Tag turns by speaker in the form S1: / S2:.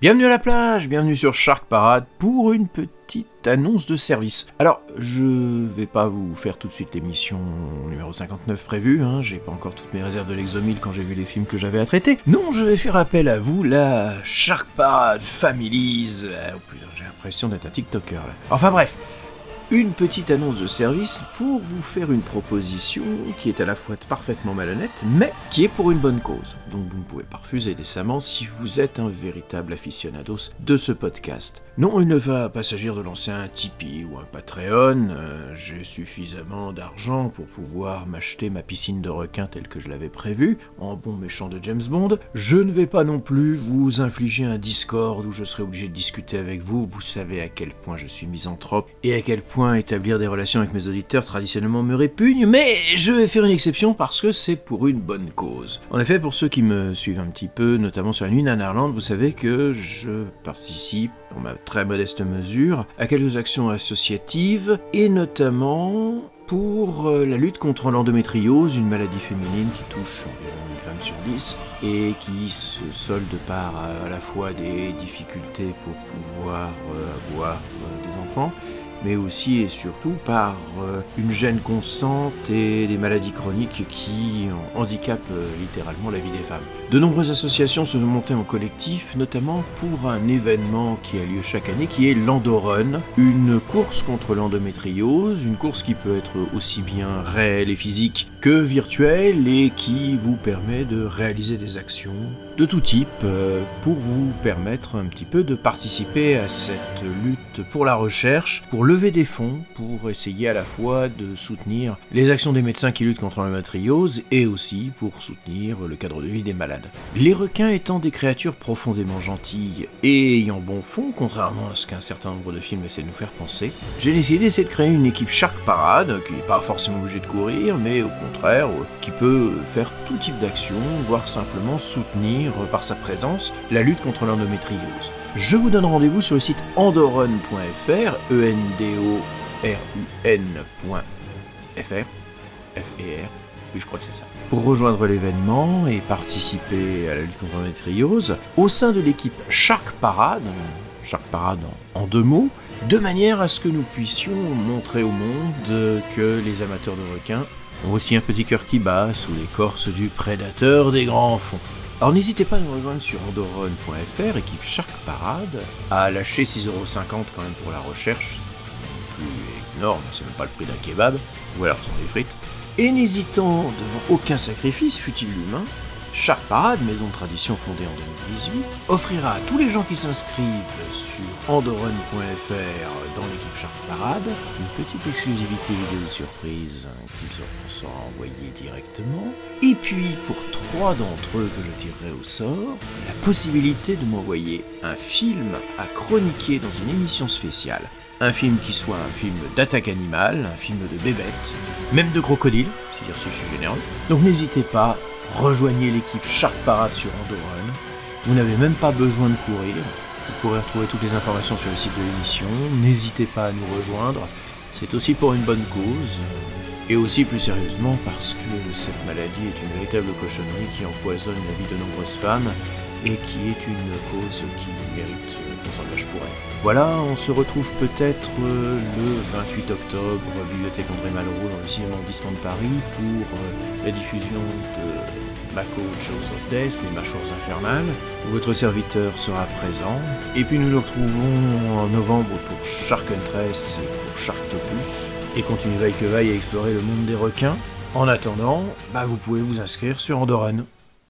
S1: Bienvenue à la plage, bienvenue sur Shark Parade pour une petite annonce de service. Alors, je vais pas vous faire tout de suite l'émission numéro 59 prévue, hein, j'ai pas encore toutes mes réserves de l'exomile quand j'ai vu les films que j'avais à traiter. Non, je vais faire appel à vous, la Shark Parade Families. Oh putain, j'ai l'impression d'être un TikToker là. Enfin bref, une petite annonce de service pour vous faire une proposition qui est à la fois parfaitement malhonnête, mais qui est pour une bonne cause. Donc vous ne pouvez pas refuser décemment si vous êtes un véritable aficionados de ce podcast. Non, il ne va pas s'agir de lancer un Tipeee ou un Patreon, euh, j'ai suffisamment d'argent pour pouvoir m'acheter ma piscine de requin telle que je l'avais prévu, en bon méchant de James Bond. Je ne vais pas non plus vous infliger un Discord où je serai obligé de discuter avec vous, vous savez à quel point je suis misanthrope et à quel point établir des relations avec mes auditeurs traditionnellement me répugne, mais je vais faire une exception parce que c'est pour une bonne cause. En effet, pour ceux qui me suivent un petit peu, notamment sur la nuit Nanarland, vous savez que je participe, en ma très modeste mesure, à quelques actions associatives, et notamment pour euh, la lutte contre l'endométriose, une maladie féminine qui touche environ une femme sur dix et qui se solde par euh, à la fois des difficultés pour pouvoir euh, avoir des enfants mais aussi et surtout par euh, une gêne constante et des maladies chroniques qui handicapent euh, littéralement la vie des femmes. De nombreuses associations se sont montées en collectif, notamment pour un événement qui a lieu chaque année, qui est l'Endorun, une course contre l'endométriose, une course qui peut être aussi bien réelle et physique que virtuelle et qui vous permet de réaliser des actions de tout type euh, pour vous permettre un petit peu de participer à cette lutte pour la recherche, pour lever des fonds, pour essayer à la fois de soutenir les actions des médecins qui luttent contre l'endométriose et aussi pour soutenir le cadre de vie des malades. Les requins étant des créatures profondément gentilles et ayant bon fond, contrairement à ce qu'un certain nombre de films essaient de nous faire penser, j'ai décidé d'essayer de créer une équipe Shark Parade, qui n'est pas forcément obligée de courir, mais au contraire, qui peut faire tout type d'action, voire simplement soutenir par sa présence la lutte contre l'endométriose. Je vous donne rendez-vous sur le site endorun.fr, e n d o r u n.fr, F-E-R, oui je crois que c'est ça, pour rejoindre l'événement et participer à la lutte contre l'endométriose au sein de l'équipe Shark Parade, Shark Parade en deux mots, de manière à ce que nous puissions montrer au monde que les amateurs de requins aussi un petit cœur qui bat sous l'écorce du prédateur des grands fonds. Alors n'hésitez pas à nous rejoindre sur andorron.fr, équipe Shark Parade, à lâcher 6,50€ quand même pour la recherche, c'est plus énorme, c'est même pas le prix d'un kebab, ou alors sont des frites. Et n'hésitant devant aucun sacrifice, fut-il humain, Shark Parade, maison de tradition fondée en 2018, offrira à tous les gens qui s'inscrivent sur andorun.fr dans l'équipe Shark Parade une petite exclusivité vidéo surprise qu'ils sera envoyée directement. Et puis, pour trois d'entre eux que je tirerai au sort, la possibilité de m'envoyer un film à chroniquer dans une émission spéciale. Un film qui soit un film d'attaque animale, un film de bébête, même de crocodile, si je suis généreux. Donc n'hésitez pas, rejoignez l'équipe Shark Parade sur Andorran. Vous n'avez même pas besoin de courir. Vous pourrez retrouver toutes les informations sur le site de l'émission. N'hésitez pas à nous rejoindre. C'est aussi pour une bonne cause. Et aussi plus sérieusement parce que cette maladie est une véritable cochonnerie qui empoisonne la vie de nombreuses femmes et qui est une cause qui mérite qu'on s'engage pour elle. Voilà, on se retrouve peut-être euh, le 28 octobre, Bibliothèque André Malraux dans le 6 arrondissement de Paris pour euh, la diffusion de Mako Chose of Death, les mâchoires infernales. Votre serviteur sera présent. Et puis nous nous retrouvons en novembre pour Shark Huntress et pour Sharktopus. Et continuez vaille que vaille à explorer le monde des requins. En attendant, bah, vous pouvez vous inscrire sur Andorran.